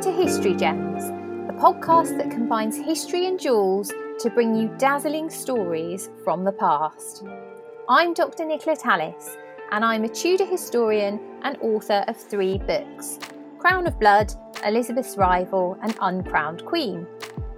Welcome to History Gems, the podcast that combines history and jewels to bring you dazzling stories from the past. I'm Dr. Nicola Tallis, and I'm a Tudor historian and author of three books Crown of Blood, Elizabeth's Rival, and Uncrowned Queen.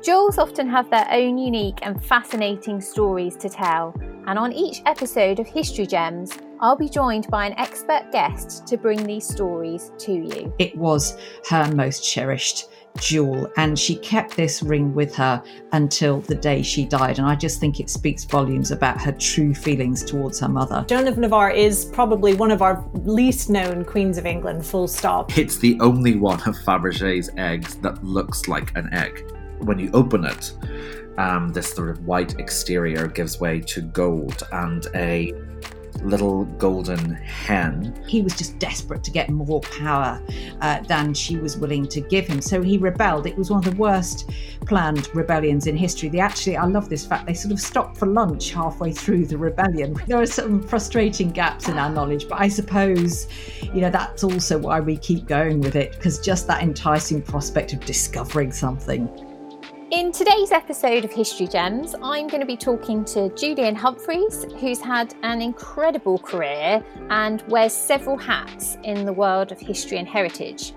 Jewels often have their own unique and fascinating stories to tell, and on each episode of History Gems, I'll be joined by an expert guest to bring these stories to you. It was her most cherished jewel, and she kept this ring with her until the day she died. And I just think it speaks volumes about her true feelings towards her mother. Joan of Navarre is probably one of our least known queens of England, full stop. It's the only one of Fabergé's eggs that looks like an egg when you open it, um, this sort of white exterior gives way to gold and a little golden hen. He was just desperate to get more power uh, than she was willing to give him. So he rebelled. It was one of the worst planned rebellions in history. They actually, I love this fact, they sort of stopped for lunch halfway through the rebellion. There are some frustrating gaps in our knowledge, but I suppose, you know, that's also why we keep going with it, because just that enticing prospect of discovering something. In today's episode of History Gems, I'm going to be talking to Julian Humphreys, who's had an incredible career and wears several hats in the world of history and heritage.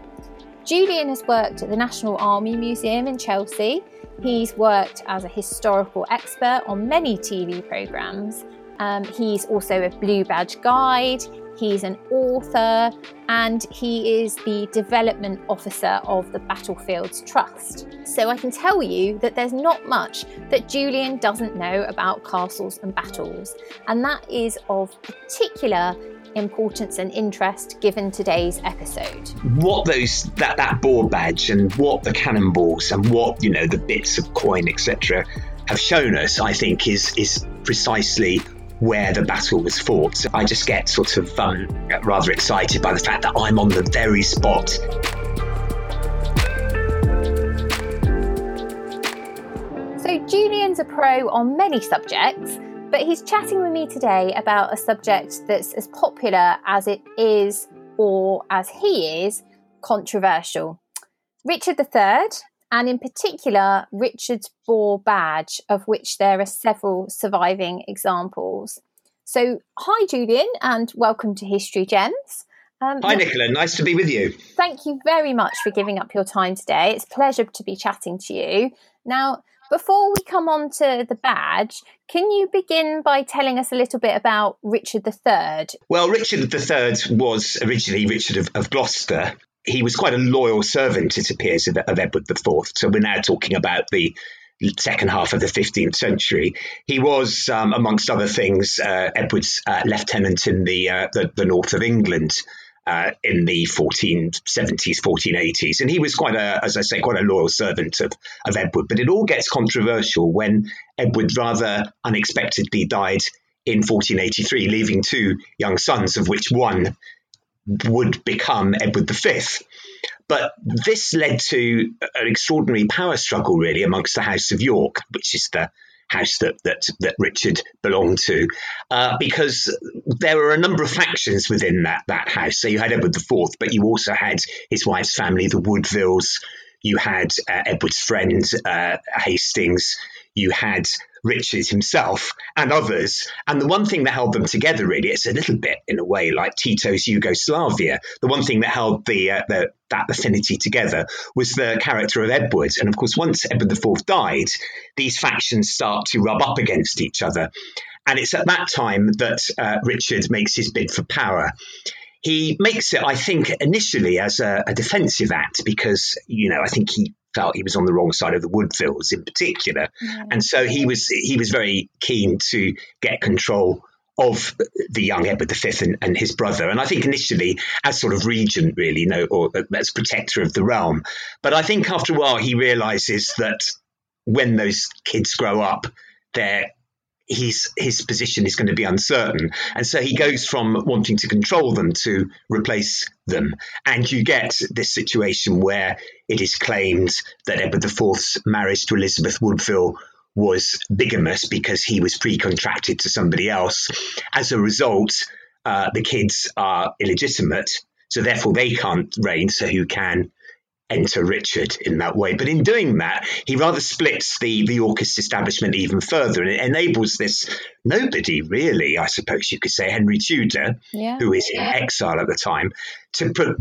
Julian has worked at the National Army Museum in Chelsea. He's worked as a historical expert on many TV programmes. Um, he's also a Blue Badge guide. He's an author and he is the development officer of the Battlefields Trust. So I can tell you that there's not much that Julian doesn't know about castles and battles, and that is of particular importance and interest given today's episode. What those that that boar badge and what the cannonballs and what you know the bits of coin etc have shown us, I think, is is precisely where the battle was fought. I just get sort of um, rather excited by the fact that I'm on the very spot. So, Julian's a pro on many subjects, but he's chatting with me today about a subject that's as popular as it is, or as he is, controversial. Richard III, and in particular Richard's Boar badge, of which there are several surviving examples. So, hi, Julian, and welcome to History Gems. Um, hi, Nicola. Nice to be with you. Thank you very much for giving up your time today. It's a pleasure to be chatting to you. Now, before we come on to the badge, can you begin by telling us a little bit about Richard III? Well, Richard III was originally Richard of, of Gloucester, he was quite a loyal servant, it appears, of, of Edward IV. So we're now talking about the second half of the 15th century. He was, um, amongst other things, uh, Edward's uh, lieutenant in the, uh, the, the north of England. Uh, in the 1470s, 1480s. And he was quite a, as I say, quite a loyal servant of, of Edward. But it all gets controversial when Edward rather unexpectedly died in 1483, leaving two young sons, of which one would become Edward V. But this led to an extraordinary power struggle, really, amongst the House of York, which is the house that that, that Richard belonged to, uh, because there were a number of factions within that that house. So you had Edward IV, but you also had his wife's family, the Woodvilles. You had uh, Edward's friend uh, Hastings. You had Richard himself and others. And the one thing that held them together, really, it's a little bit in a way like Tito's Yugoslavia. The one thing that held the, uh, the that affinity together was the character of Edward. And of course, once Edward IV died, these factions start to rub up against each other. And it's at that time that uh, Richard makes his bid for power he makes it, I think, initially as a, a, defensive act because, you know, I think he felt he was on the wrong side of the Woodvilles in particular, mm. and so he was he was very keen to get control of the young Edward V and, and, his brother. And I think initially as sort of regent, really, you know, or as protector of the realm. But I think after a while he realizes that when those kids grow up, they're his his position is going to be uncertain, and so he goes from wanting to control them to replace them, and you get this situation where it is claimed that Edward IV's marriage to Elizabeth Woodville was bigamous because he was pre-contracted to somebody else. As a result, uh, the kids are illegitimate, so therefore they can't reign. So who can? Enter Richard in that way. But in doing that, he rather splits the, the Yorkist establishment even further and it enables this nobody, really, I suppose you could say, Henry Tudor, Yeah. who is in exile at the time, to pro-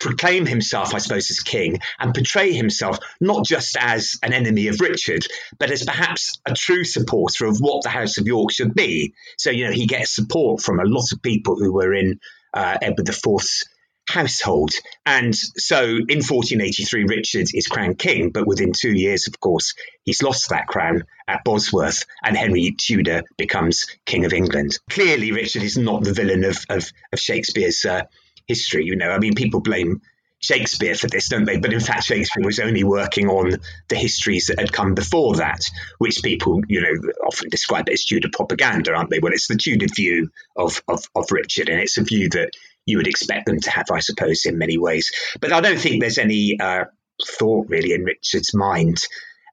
proclaim himself, I suppose, as king and portray himself not just as an enemy of Richard, but as perhaps a true supporter of what the House of York should be. So, you know, he gets support from a lot of people who were in uh, Edward IV's household. And so in 1483, Richard is crowned king, but within two years, of course, he's lost that crown at Bosworth and Henry Tudor becomes King of England. Clearly, Richard is not the villain of, of, of Shakespeare's uh, history. You know, I mean, people blame Shakespeare for this, don't they? But in fact, Shakespeare was only working on the histories that had come before that, which people, you know, often describe as Tudor propaganda, aren't they? Well, it's the Tudor view of, of, of Richard, and it's a view that you would expect them to have, I suppose, in many ways. But I don't think there's any uh, thought really in Richard's mind,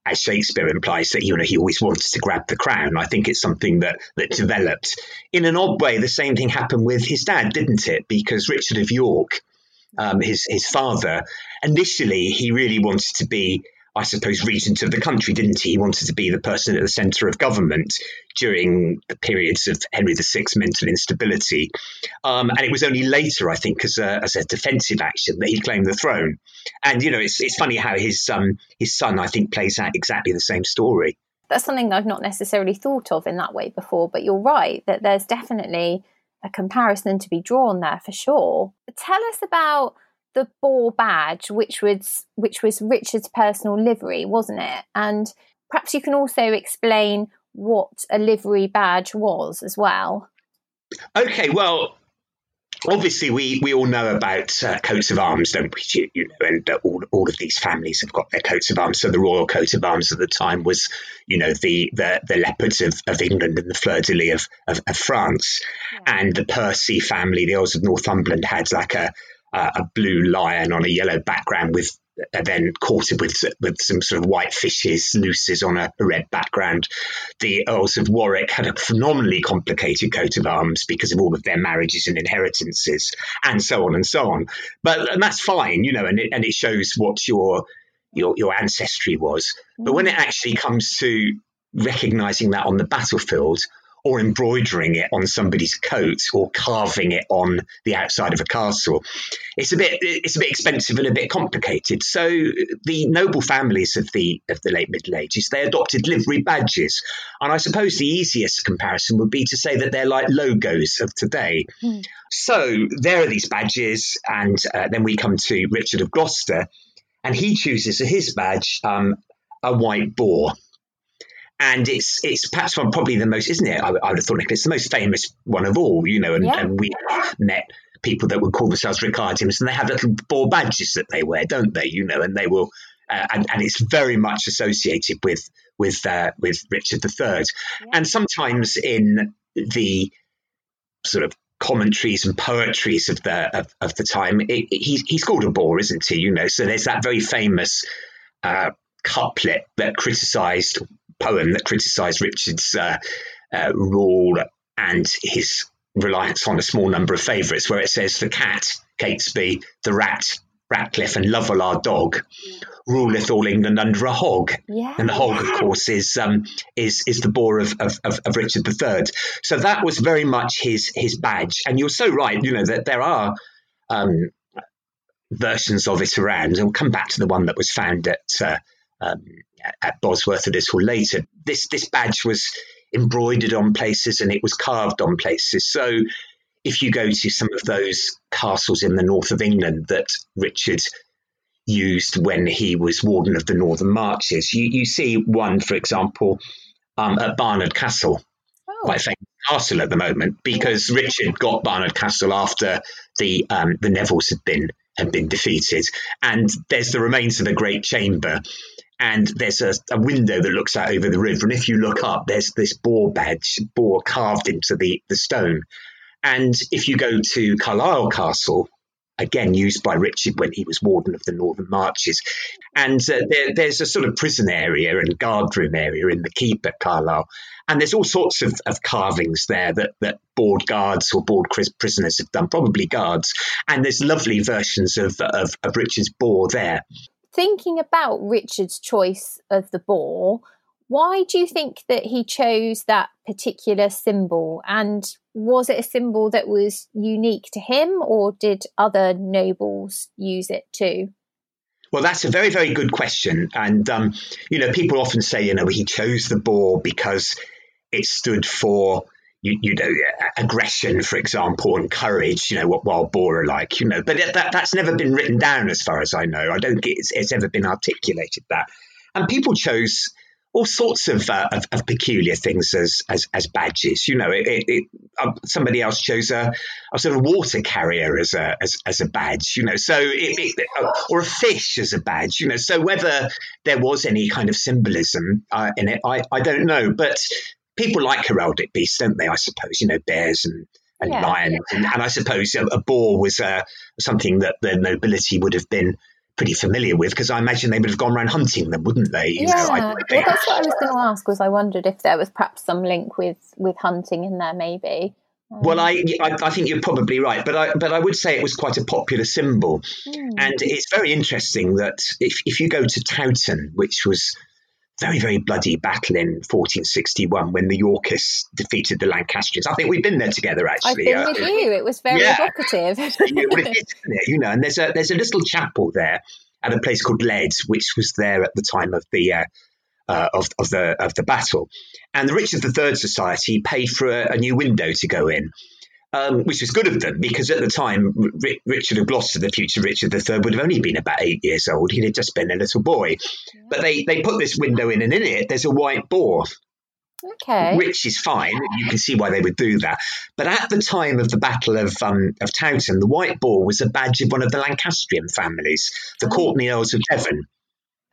as Shakespeare implies, that you know he always wants to grab the crown. I think it's something that that developed in an odd way. The same thing happened with his dad, didn't it? Because Richard of York, um, his his father, initially he really wanted to be. I suppose, regent of the country, didn't he? He wanted to be the person at the centre of government during the periods of Henry VI's mental instability. Um, and it was only later, I think, as a, as a defensive action that he claimed the throne. And, you know, it's, it's funny how his, um, his son, I think, plays out exactly the same story. That's something I've not necessarily thought of in that way before, but you're right that there's definitely a comparison to be drawn there for sure. Tell us about the boar badge, which was which was Richard's personal livery, wasn't it? And perhaps you can also explain what a livery badge was as well. Okay, well, obviously we, we all know about uh, coats of arms, don't we? You, you know, and uh, all, all of these families have got their coats of arms. So the royal coat of arms at the time was, you know, the the, the leopards of, of England and the fleur de lis of, of, of France, and the Percy family, the Earls of Northumberland, had like a uh, a blue lion on a yellow background with uh, then quartered with with some sort of white fishes, luces on a, a, red background. The Earls of Warwick had a phenomenally complicated coat of arms because of all of their marriages and inheritances, and so on and so on. But and that's fine, you know, and it, and it shows what your your your ancestry was. But when it actually comes to recognizing that on the battlefield, or embroidering it on somebody's coat or carving it on the outside of a castle. It's a bit it's a bit expensive and a bit complicated. So the noble families of the of the late Middle Ages they adopted livery badges, and I suppose the easiest comparison would be to say that they're like logos of today. Mm. So there are these badges, and uh, then we come to Richard of Gloucester, and he chooses his badge um, a white boar and it's it's perhaps one probably the most, isn't it? I, I would have thought it's the most famous one of all, you know. And, yeah. and we met people that would call themselves Ricardians, and they have little boar badges that they wear, don't they? You know, and they will, uh, and, and it's very much associated with with uh, with Richard III, yeah. and sometimes in the sort of commentaries and poetries of the of, of the time, it, it, he's he's called a boar, isn't he? You know, so there's that very famous. Uh, couplet that criticised poem that criticised Richard's uh, uh, rule and his reliance on a small number of favourites, where it says the cat, Catesby, the rat, Ratcliffe, and Lovell, our dog, ruleth all England under a hog. Yeah. And the hog, of course, is um, is is the boar of, of, of Richard III. So that was very much his his badge. And you're so right, you know, that there are um, versions of it around. And we'll come back to the one that was found at uh, um, at Bosworth a little later. This this badge was embroidered on places and it was carved on places. So if you go to some of those castles in the north of England that Richard used when he was warden of the northern marches, you, you see one, for example, um, at Barnard Castle. Oh. Quite famous castle at the moment because Richard got Barnard Castle after the um, the Nevilles had been had been defeated, and there's the remains of the Great Chamber, and there's a, a, window that looks out over the river. And if you look up, there's this boar badge, boar carved into the, the stone. And if you go to Carlisle Castle again used by Richard when he was warden of the Northern Marches. And uh, there, there's a sort of prison area and guard room area in the keep at Carlisle. And there's all sorts of, of carvings there that, that bored guards or bored prisoners have done, probably guards. And there's lovely versions of, of, of Richard's boar there. Thinking about Richard's choice of the boar, why do you think that he chose that particular symbol? And was it a symbol that was unique to him, or did other nobles use it too? Well, that's a very, very good question. And, um, you know, people often say, you know, he chose the boar because it stood for, you, you know, aggression, for example, and courage, you know, what wild boar are like, you know. But that, that's never been written down as far as I know. I don't think it's, it's ever been articulated that. And people chose all sorts of, uh, of, of, peculiar things as, as, as badges. You know, it, it, it, uh, somebody else chose a, a, sort of water carrier as a as, as a badge. You know, so uh, or a fish as a badge. You know, so whether there was any kind of symbolism uh, in it, I, I don't know. But people like heraldic beasts, don't they? I suppose you know bears and and yeah, lions, yeah. And, and, I suppose a, a boar was uh, something that the nobility would have been pretty familiar with because I imagine they would have gone around hunting them, wouldn't they? You yeah, know, I, well, that's what I was going to ask. Was I wondered if there was perhaps some link with with hunting in there, maybe. Um, well, I, I, I think you're probably right, but I but I would say it was quite a popular symbol, hmm. and it's very interesting that if if you go to Towton, which was very, very bloody battle in 1461 when the Yorkists defeated the Lancastrians. I think we've been there together, actually. I've been uh, with you. It was very yeah. evocative. you know, and there's a there's a little chapel there at a place called Leeds, which was there at the time of the uh, uh, of, of the of the battle. And the Richard III Society paid for a, a new window to go in um, which was good of them because at the time, R- Richard of Gloucester, the future Richard III, would have only been about eight years old. He'd have just been a little boy. Yeah. But they, they put this window in, and in it, there's a white boar. Okay. Which is fine. You can see why they would do that. But at the time of the Battle of um, of Towton, the white boar was a badge of one of the Lancastrian families, the oh. Courtenay Earls of Devon.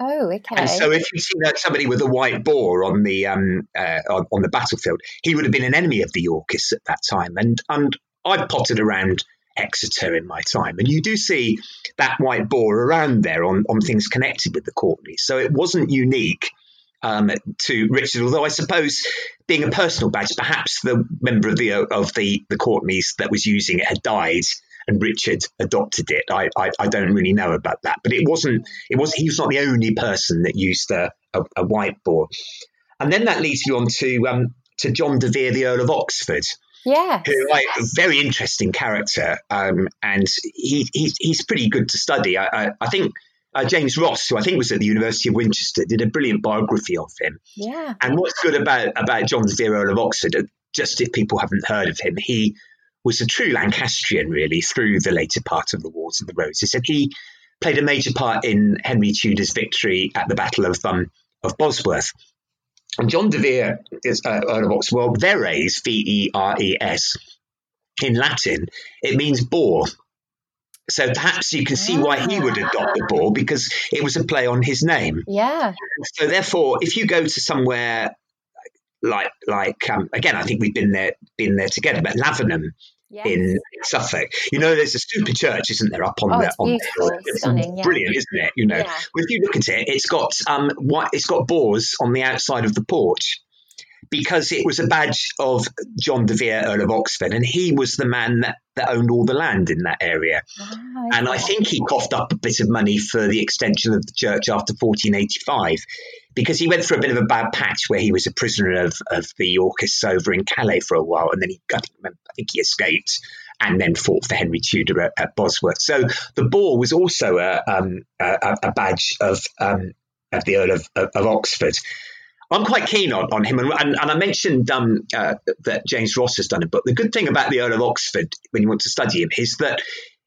Oh, okay. And so, if you see somebody with a white boar on the um, uh, on, on, the battlefield, he would have been an enemy of the Yorkists at that time. And and I've potted around Exeter in my time, and you do see that white boar around there on on things connected with the Courtenays. So it wasn't unique. Um, to Richard, although I suppose being a personal badge, perhaps the member of the of the the Courtenays that was using it had died and Richard adopted it. I, I, I, don't really know about that, but it wasn't. It was he was not the only person that used a, a, a white boar. And then that leads you on to um, to John de Vere, the Earl of Oxford. Yeah, who like a very interesting character, um, and he, he's he's pretty good to study. I, I, I think. Uh, James Ross, who I think was at the University of Winchester, did a brilliant biography of him. Yeah. And what's good about about John de Vere, Earl of Oxford, just if people haven't heard of him, he was a true Lancastrian, really, through the later part of the Wars of the Roses. And he played a major part in Henry Tudor's victory at the Battle of um, of Bosworth. And John de Vere is uh, Earl of Oxford. Well, Veres, V E R E S, in Latin, it means boar. So perhaps you can see why he would adopt the boar because it was a play on his name. Yeah. So therefore, if you go to somewhere like like um, again, I think we've been there been there together, but Lavenham yes. in Suffolk. You know, there's a super church, isn't there, up on oh, the on beautiful, the, it's stunning, yeah. brilliant, isn't it? You know, yeah. well, if you look at it, it's got um, what it's got boars on the outside of the porch because it was a badge of John de Vere, Earl of Oxford, and he was the man that, that owned all the land in that area. Oh, and I think he coughed up a bit of money for the extension of the church after 1485 because he went through a bit of a bad patch where he was a prisoner of, of the Yorkists over in Calais for a while, and then he, I think, I think he escaped and then fought for Henry Tudor at, at Bosworth. So the boar was also a, um, a, a badge of, um, of the Earl of, of, of Oxford. I'm quite keen on, on him. And, and, and I mentioned um, uh, that James Ross has done a book. The good thing about the Earl of Oxford, when you want to study him, is that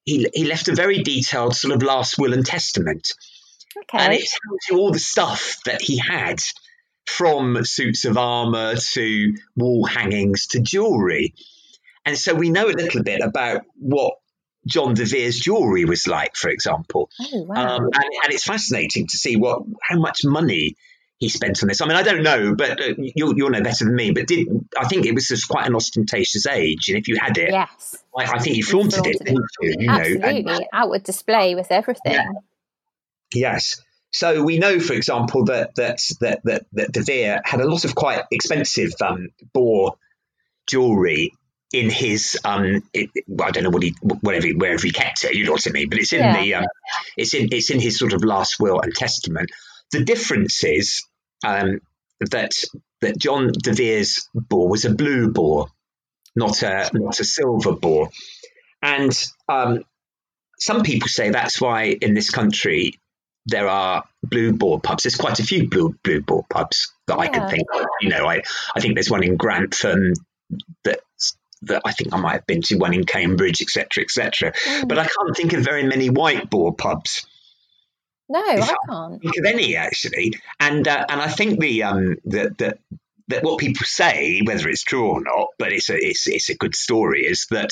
he, he left a very detailed sort of last will and testament. Okay. And it tells you all the stuff that he had from suits of armor to wall hangings to jewelry. And so we know a little bit about what John de Vere's jewelry was like, for example. Oh, wow. Um, and, and, it's fascinating to see what how much money he spent on this. I mean, I don't know, but uh, you'll, you'll know better than me. But did I think it was just quite an ostentatious age, and if you had it, Yes. I, I think you flaunted, flaunted it, didn't you? you know, and- Absolutely. Outward display with everything. Yeah. Yes. So we know, for example, that that that that, that De Vere had a lot of quite expensive um, boar jewelry in his um it, well, I don't know what he whatever wherever he kept it you know what I mean but it's in Yeah. the um, it's in it's in his sort of last will and testament the difference is um that that John De Vere's boar was a blue boar not a not a silver boar and um some people say that's why in this country there are blue boar pubs. There's quite a few blue blue boar pubs that I can think of. You know, I, I think there's one in Grantham that that I think I might have been to, one in Cambridge, etc., etc. Mm. But I can't think of very many white boar pubs. No, If I can't. Think of any actually, and uh, and I think the um that that that what people say, whether it's true or not, but it's a it's it's a good story, is that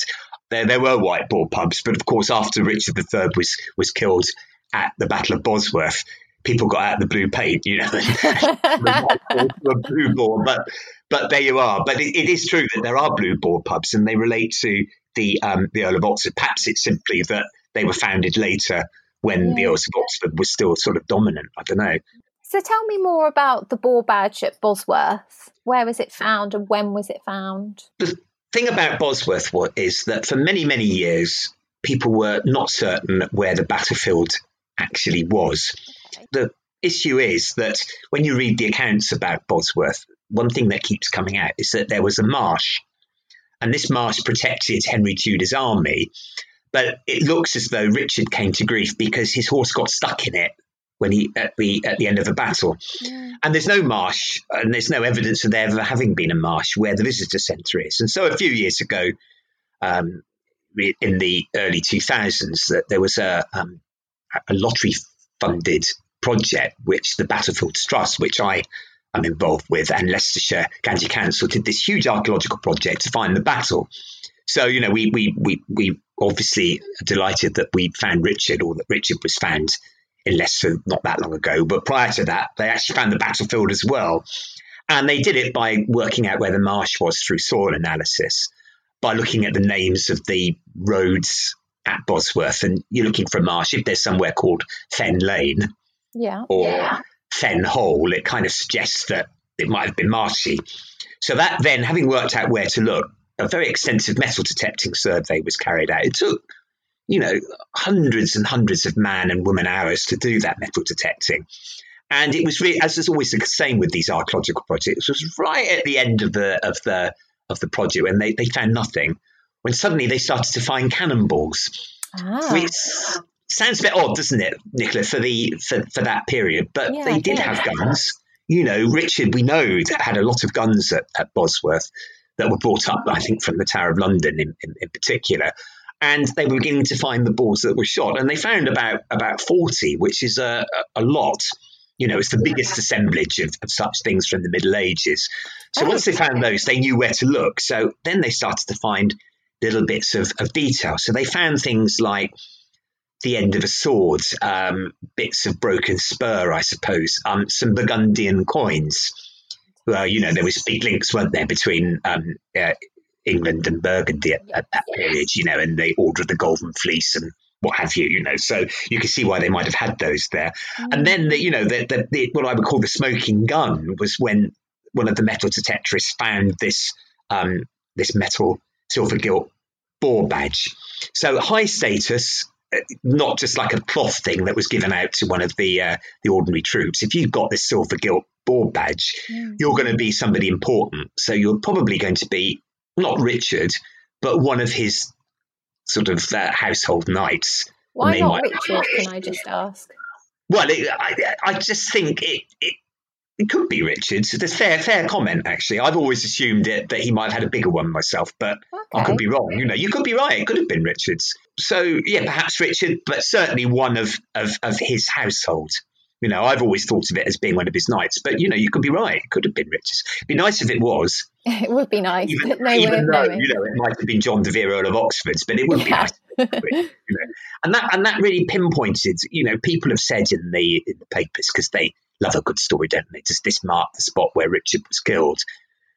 there there were white boar pubs, but of course after Richard III was was killed at the Battle of Bosworth, people got out the blue paint, you know, the blue boar. But but there you are. But it, it is true that there are blue boar pubs, and they relate to the um, the Earl of Oxford. Perhaps it's simply that they were founded later when the Yeah. Earls of Oxford was still sort of dominant. I don't know. So tell me more about the boar badge at Bosworth. Where was it found and when was it found? The thing about Bosworth is that for many, many years, people were not certain where the battlefield actually was. The issue is that when you read the accounts about Bosworth, one thing that keeps coming out is that there was a marsh, and this marsh protected Henry Tudor's army. But it looks as though Richard came to grief because his horse got stuck in it when he at the at the end of the battle. And there's no marsh, and there's no evidence of there ever having been a marsh where the visitor centre is. And so a few years ago, um, in the early 2000s, that there was a, um, a lottery funded project which the Battlefields Trust, which I am involved with, and Leicestershire County Council did this huge archaeological project to find the battle. So you know, we we we we obviously are delighted that we found Richard, or that Richard was found in Leicester not that long ago. But prior to that, they actually found the battlefield as well, and they did it by working out where the marsh was through soil analysis, by looking at the names of the roads at Bosworth, and you're looking for a marsh. If there's somewhere called Fen Lane Yeah. or Fen Hole, it kind of suggests that it might have been marshy. So that then, having worked out where to look, a very extensive metal detecting survey was carried out. It took, you know, hundreds and hundreds of man and woman hours to do that metal detecting. And it was really, as is always the same with these archaeological projects, it was right at the end of the of the of the project when they, they found nothing, when suddenly they started to find cannonballs. Ah. Which sounds a bit odd, doesn't it, Nicola, for the for, for that period? But Yeah, they did have guns. You know, Richard, we know, that had a lot of guns at, at Bosworth that were brought up, I think, from the Tower of London in, in, in particular. And they were beginning to find the balls that were shot, and they found about about forty, which is a, a, lot. You know, it's the biggest assemblage of, of such things from the Middle Ages. So once they found those, they knew where to look. So then they started to find little bits of, of detail. So they found things like the end of a sword, um, bits of broken spur, I suppose, um, some Burgundian coins. Well, you know, there was big links, weren't there, between um, uh, England and Burgundy at, at that period, you know, and they ordered the Golden Fleece and what have you, you know. So you can see why they might have had those there. And then, the, you know, the, the, the, what I would call the smoking gun was when one of the metal detectorists found this um, this metal silver gilt boar badge. So high status, not just like a cloth thing that was given out to one of the uh, the ordinary troops. If you've got this silver gilt boar badge, you're going to be somebody important. So you're probably going to be not Richard, but one of his sort of uh, household knights. Why not might- Richard, can I just ask? Well, it, I, I just think it, it it could be Richard. So there's fair fair comment actually. I've always assumed it that he might have had a bigger one myself, but I could be wrong. You know, you could be right. It could have been Richard's. So yeah, perhaps Richard, but certainly one of of, of his household. You know, I've always thought of it as being one of his knights, but you know, you could be right. It could have been Richard's. It'd be nice if it was, It would be nice, even, no even though knowing. you know it might have been John de Vere, Earl of Oxford's, but it would be Yeah. nice you know. And that and that really pinpointed, you know, people have said in the in the papers because they love a good story, don't they? Does this mark the spot where Richard was killed?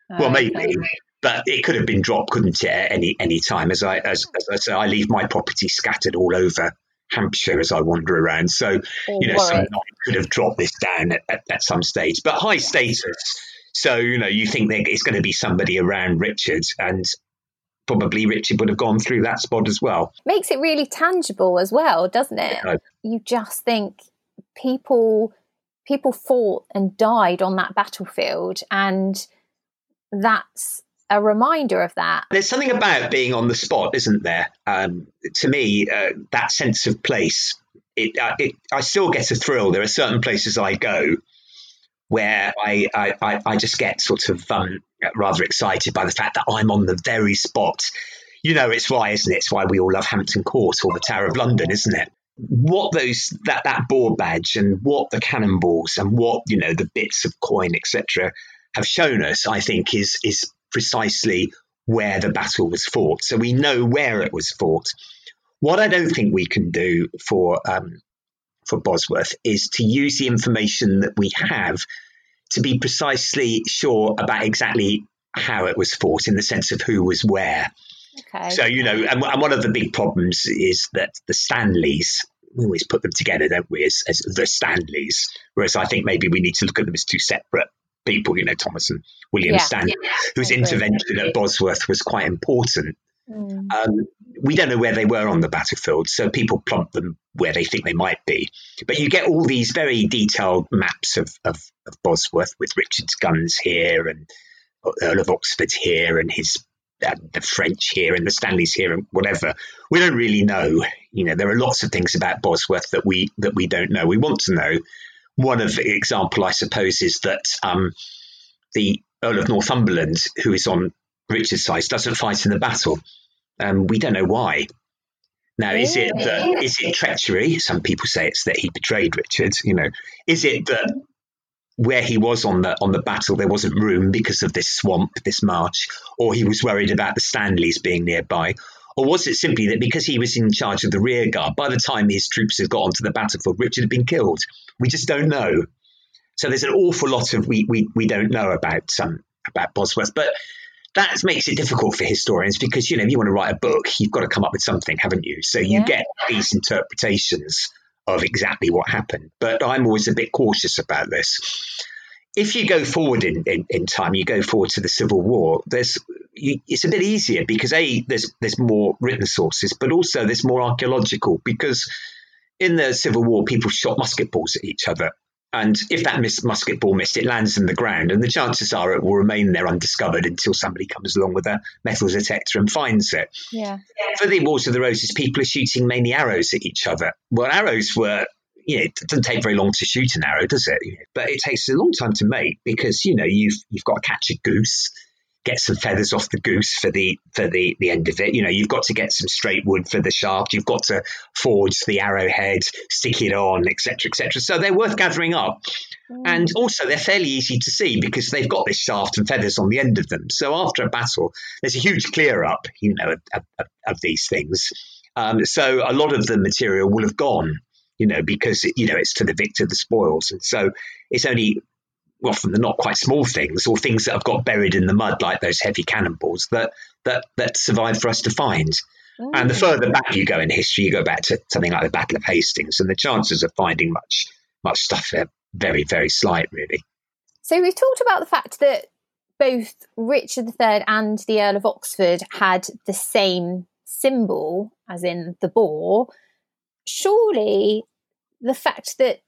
well, ah, maybe, Okay. but it could have been dropped, couldn't it? At any any time, as I as, as I say, I leave my property scattered all over Hampshire as I wander around. So Or you know, some Warwick. could have dropped this down at, at, at some stage, but high status. So you know, you think that it's going to be somebody around Richard, and probably Richard would have gone through that spot as well. makes it really tangible as well, doesn't it? Yeah. You just think people people fought and died on that battlefield, and that's a reminder of that. There's something about being on the spot, isn't there? Um, to me, uh, that sense of place, it, uh, it, I still get a thrill. There are certain places I go where I, I, I, just get sort of um, rather excited by the fact that I'm on the very spot. You know, it's why, isn't it? It's why we all love Hampton Court or the Tower of London, isn't it? What those that that boar badge and what the cannonballs and what you know the bits of coin etc. have shown us, I think, is is precisely where the battle was fought. So we know where it was fought. What I don't think we can do for um, for Bosworth is to use the information that we have to be precisely sure about exactly how it was fought in the sense of who was where. Okay. So, you know, and, and one of the big problems is that the Stanleys, we always put them together, don't we, as, as the Stanleys, whereas I think maybe we need to look at them as two separate people, you know, Thomas and William Yeah. Stanley, whose intervention at Bosworth was quite important. Mm. Um, we don't know where they were on the battlefield, so people plump them where they think they might be. But you get all these very detailed maps of, of, of Bosworth with Richard's guns here and Earl of Oxford here and his uh, the French here and the Stanleys here and whatever. We don't really know. You know, there are lots of things about Bosworth that we that we don't know. We want to know. One of the example, I suppose, is that um, the Earl of Northumberland, who is on Richard's side, doesn't fight in the battle. Um, we don't know why. Now, is it that is it treachery? Some people say it's that he betrayed Richard. You know, is it that where he was on the on the battle there wasn't room because of this swamp, this march or he was worried about the Stanleys being nearby, or was it simply that because he was in charge of the rear guard, by the time his troops had got onto the battlefield, Richard had been killed? We just don't know. So there's an awful lot of we we, we don't know about um, about Bosworth, but that makes it difficult for historians because you know if you want to write a book, you've got to come up with something, haven't you? So you Yeah. get these interpretations of exactly what happened. But I'm always a bit cautious about this. If you go forward in, in, in time, you go forward to the Civil War. There's you, it's a bit easier because a there's there's more written sources, but also there's more archaeological because in the Civil War people shot musket balls at each other. And if that miss, musket ball missed, it lands in the ground, and the chances are it will remain there undiscovered until somebody comes along with a metal detector and finds it. Yeah. For the Wars of the Roses, people are shooting mainly arrows at each other. Well, arrows were, you know, it doesn't take very long to shoot an arrow, does it? But it takes a long time to make because you know you've you've got to catch a goose, get some feathers off the goose for the for the the end of it. You know, you've got to get some straight wood for the shaft. You've got to forge the arrowhead, stick it on, etc., etc. So they're worth gathering up. And also, they're fairly easy to see because they've got this shaft and feathers on the end of them. So after a battle, there's a huge clear up, you know, of, of, of these things. Um, so a lot of the material will have gone, you know, because you know it's to the victor the spoils, and so it's only often the not quite small things or things that have got buried in the mud, like those heavy cannonballs, that that that survive for us to find. And the mm. further back you go in history, you go back to something like the Battle of Hastings, and the chances of finding much much stuff are very very slight, really. So we've talked about the fact that both Richard III and the Earl of Oxford had the same symbol, as in the boar. Surely the fact that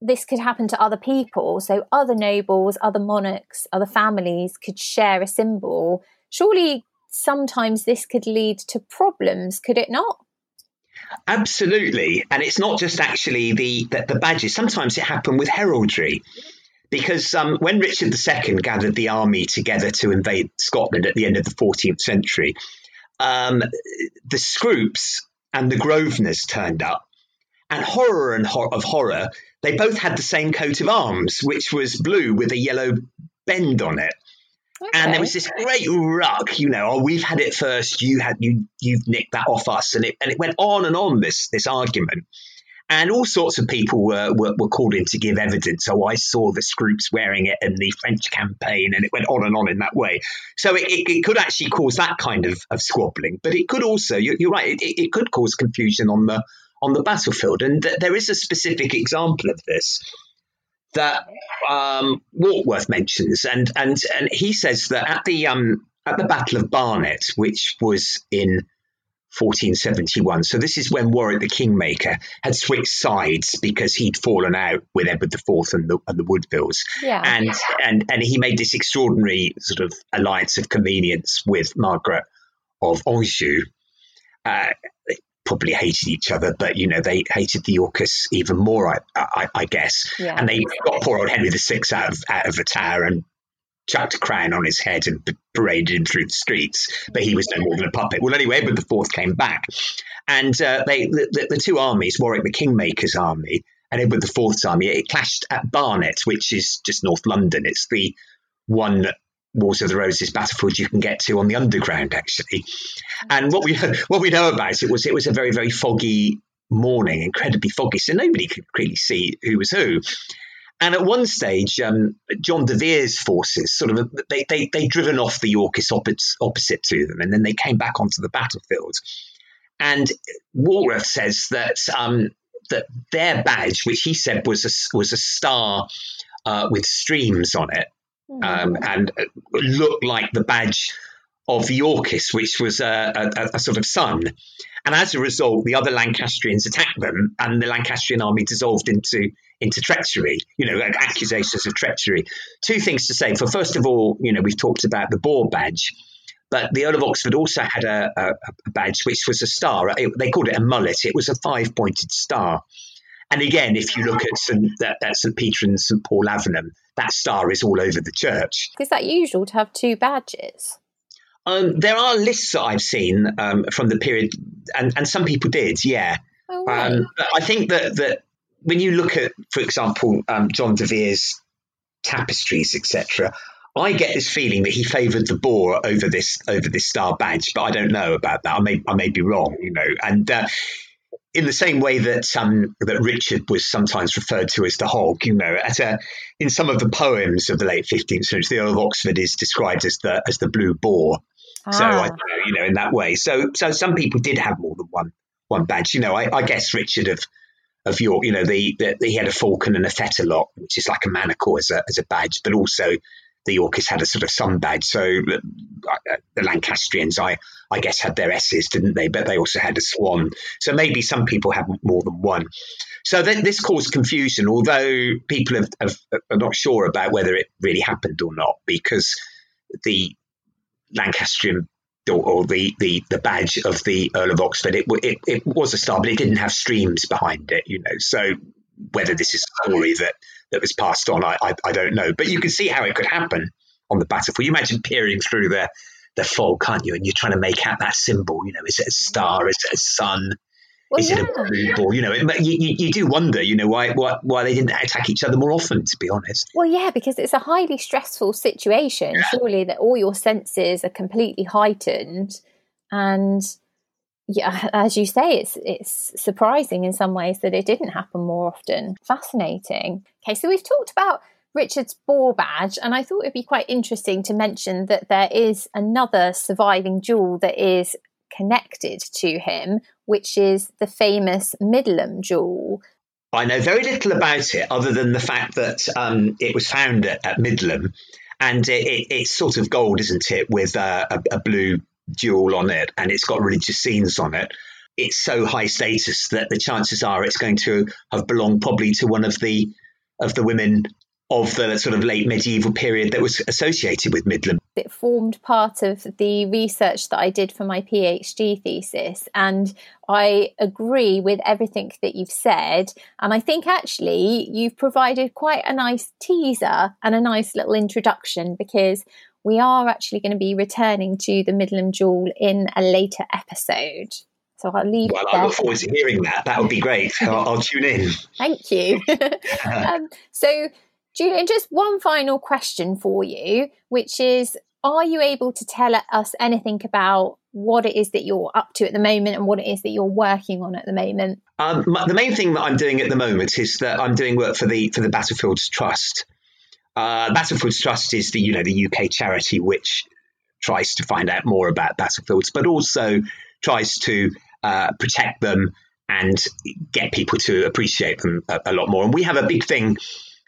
this could happen to other people, so other nobles, other monarchs, other families could share a symbol, surely sometimes this could lead to problems, could it not? Absolutely, and it's not just actually the the, the badges. Sometimes it happened with heraldry, because um, when Richard II gathered the army together to invade Scotland at the end of the 14th century, um, the Scropes and the Grosvenors turned up, and horror and hor- of horror, they both had the same coat of arms, which was blue with a yellow bend on it. And there was this great ruck, you know, oh, we've had it first, you had you you've nicked that off us. And it and it went on and on this this argument. And all sorts of people were, were, were called in to give evidence. Oh, I saw the Scropes wearing it in the French campaign, and it went on and on in that way. So it, it, it could actually cause that kind of, of squabbling, but it could also, you're, you're right, it, it could cause confusion on the on the battlefield. And th- there is a specific example of this that um, Warkworth mentions, and and and he says that at the um, at the Battle of Barnet, which was in 1471. So this is when Warwick the Kingmaker had switched sides because he'd fallen out with Edward IV and the, and the Woodvilles. Yeah. And, and, and he made this extraordinary sort of alliance of convenience with Margaret of Anjou. Uh, probably hated each other, but you know they hated the Yorkists even more, I, I, I guess. Yeah. And they got poor old Henry VI out of out of the tower and chucked a crown on his head and paraded him through the streets, but he was no more than a puppet. Well, anyway, Edward IV came back, and uh, they the, the, the, two armies, Warwick the Kingmaker's army and Edward IV's army, it clashed at Barnet, which is just North London. It's the one Wars of the Roses battlefield you can get to on the underground, actually. And what we what we know about it was it was a very very foggy morning, incredibly foggy, so nobody could really see who was who. And at one stage, um, John de Vere's forces sort of they they they driven off the Yorkists opposite, opposite to them, and then they came back onto the battlefield. And Warkworth says that um, that their badge, which he said was a, was a star uh, with streams on it, um, and looked like the badge of the Yorkists, which was a, a, a, sort of sun. And as a result, the other Lancastrians attacked them, and the Lancastrian army dissolved into into treachery. You know, accusations of treachery. Two things to say. For first of all, you know, we've talked about the boar badge, but the Earl of Oxford also had a, a, a badge which was a star. It, they called it a mullet. It was a five pointed star. And again, if you look at St. At St. Peter and St. Paul Lavenham, that star is all over the church. Is that usual to have two badges? Um, there are lists that I've seen um, from the period, and, and some people did, yeah. Oh, right. Um, I think that, that when you look at, for example, um, John de Vere's tapestries, etc., I get this feeling that he favoured the boar over this over this star badge, but I don't know about that. I may I may be wrong, you know. And uh, in the same way that um, that Richard was sometimes referred to as the hog, you know, at a, in some of the poems of the late 15th century, the Earl of Oxford is described as the as the blue boar. Ah. So I, you know, in that way, so so some people did have more than one one badge. You know, I, I guess Richard of of York, you know, the, the, he had a falcon and a fetterlock, which is like a manacle as a as a badge, but also the Yorkists had a sort of sun badge. So uh, the Lancastrians, I I guess, had their S's, didn't they? But they also had a swan. So maybe some people have more than one. So th- this caused confusion, although people have, have, are not sure about whether it really happened or not, because the Lancastrian or, or the, the, the badge of the Earl of Oxford, it, it, it was a star, but it didn't have streams behind it, you know. So whether this is a story that, that was passed on, I, I, I don't know. But you can see how it could happen on the battlefield. You imagine peering through the, the fog, can't you? And you're trying to make out that symbol. You know, is it a star? Is it a sun? Well, is it a blue boar? You know, it, you, you, you do wonder, you know, why, why why they didn't attack each other more often. To be honest, Well, yeah, because it's a highly stressful situation. Surely that all your senses are completely heightened, and yeah, as you say, it's it's surprising in some ways that it didn't happen more often. Fascinating. Okay, so we've talked about Richard's boar badge, and I thought it'd be quite interesting to mention that there is another surviving jewel that is connected to him, which is the famous Middleham jewel. I know very little about it other than the fact that um, it was found at, at Middleham, and it, it, it's sort of gold, isn't it, with uh, a, a blue jewel on it, and it's got religious scenes on it. It's so high status that the chances are it's going to have belonged probably to one of the of the women of the sort of late medieval period that was associated with Middleham. it formed part of the research that I did for my PhD thesis. And I agree with everything that you've said. And I think actually you've provided quite a nice teaser and a nice little introduction because we are actually going to be returning to the Middleham Jewel in a later episode. So I'll leave Well, I look forward to hearing that. That would be great. I'll, I'll tune in. Thank you. um, so, Julian, just one final question for you, which is are you able to tell us anything about what it is that you're up to at the moment and what it is that you're working on at the moment? Um, the main thing that I'm doing at the moment is that I'm doing work for the for the Battlefields Trust. Uh, Battlefields Trust is the you know the UK charity which tries to find out more about battlefields, but also tries to uh, protect them and get people to appreciate them a, a lot more. And we have a big thing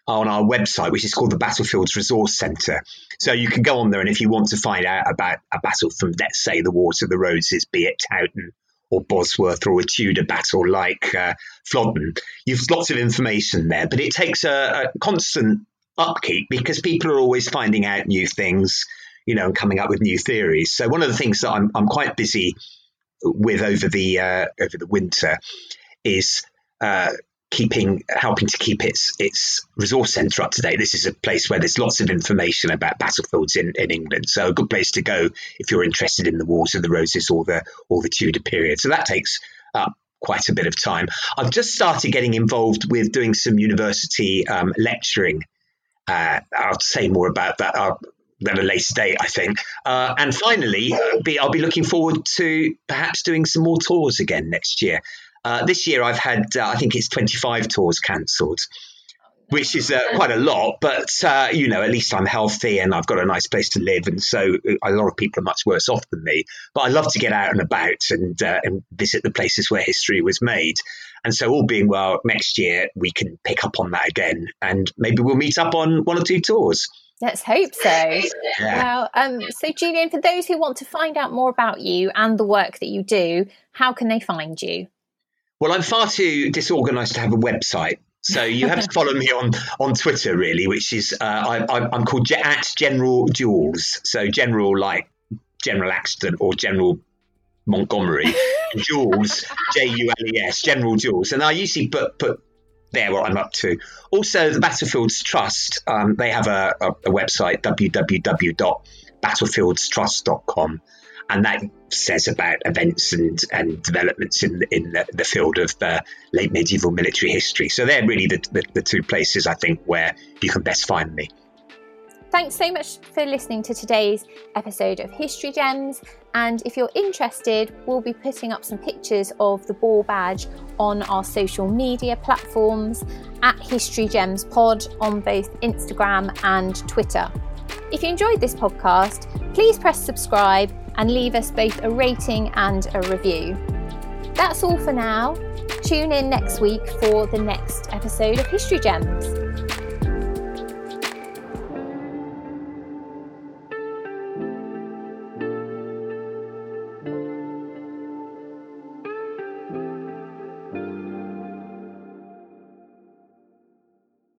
on our website, which is called the Battlefields Resource Centre. So you can go on there, and if you want to find out about a battle from, let's say, the Wars of the Roses, be it Towton or Bosworth or a Tudor battle like uh, Flodden, you've lots of information there. But it takes a, a constant upkeep because people are always finding out new things, you know, and coming up with new theories. So one of the things that I'm, I'm quite busy with over the uh, over the winter is uh, keeping helping to keep its its resource centre up to date. This is a place where there's lots of information about battlefields in, in England, so a good place to go if you're interested in the Wars of the Roses or the or the Tudor period. So that takes up quite a bit of time. I've just started getting involved with doing some university um, lecturing. Uh, I'll say more about that. Uh, at a later date, I think. Uh, and finally, be, I'll be looking forward to perhaps doing some more tours again next year. Uh, this year, I've had, uh, I think it's 25 tours cancelled, which is uh, quite a lot. But, you know, at least I'm healthy and I've got a nice place to live. And so a lot of people are much worse off than me. But I love to get out and about and, and visit the places where history was made. And so, all being well, next year we can pick up on that again. And maybe we'll meet up on one or two tours. Let's hope so. Yeah. Well, um, so Julian, for those who want to find out more about you and the work that you do, how can they find you? Well, I'm far too disorganized to have a website. So you have to follow me on on Twitter, really, which is uh, I, am called at General Jules. So general like General Accident or General Montgomery. Jules, J U L E S, General Jules. And I usually put put there what I'm up to. Also, the Battlefields Trust, um, they have a, a, a website, www.battlefieldstrust.com, and that says about events and, and developments in, in the, the field of uh, late medieval military history. So they're really the, the, the two places I think where you can best find me. Thanks so much for listening to today's episode of History Gems. And if you're interested, we'll be putting up some pictures of the boar badge on our social media platforms at History Gems Pod on both Instagram and Twitter. If you enjoyed this podcast, please press subscribe and leave us both a rating and a review. That's all for now. Tune in next week for the next episode of History Gems.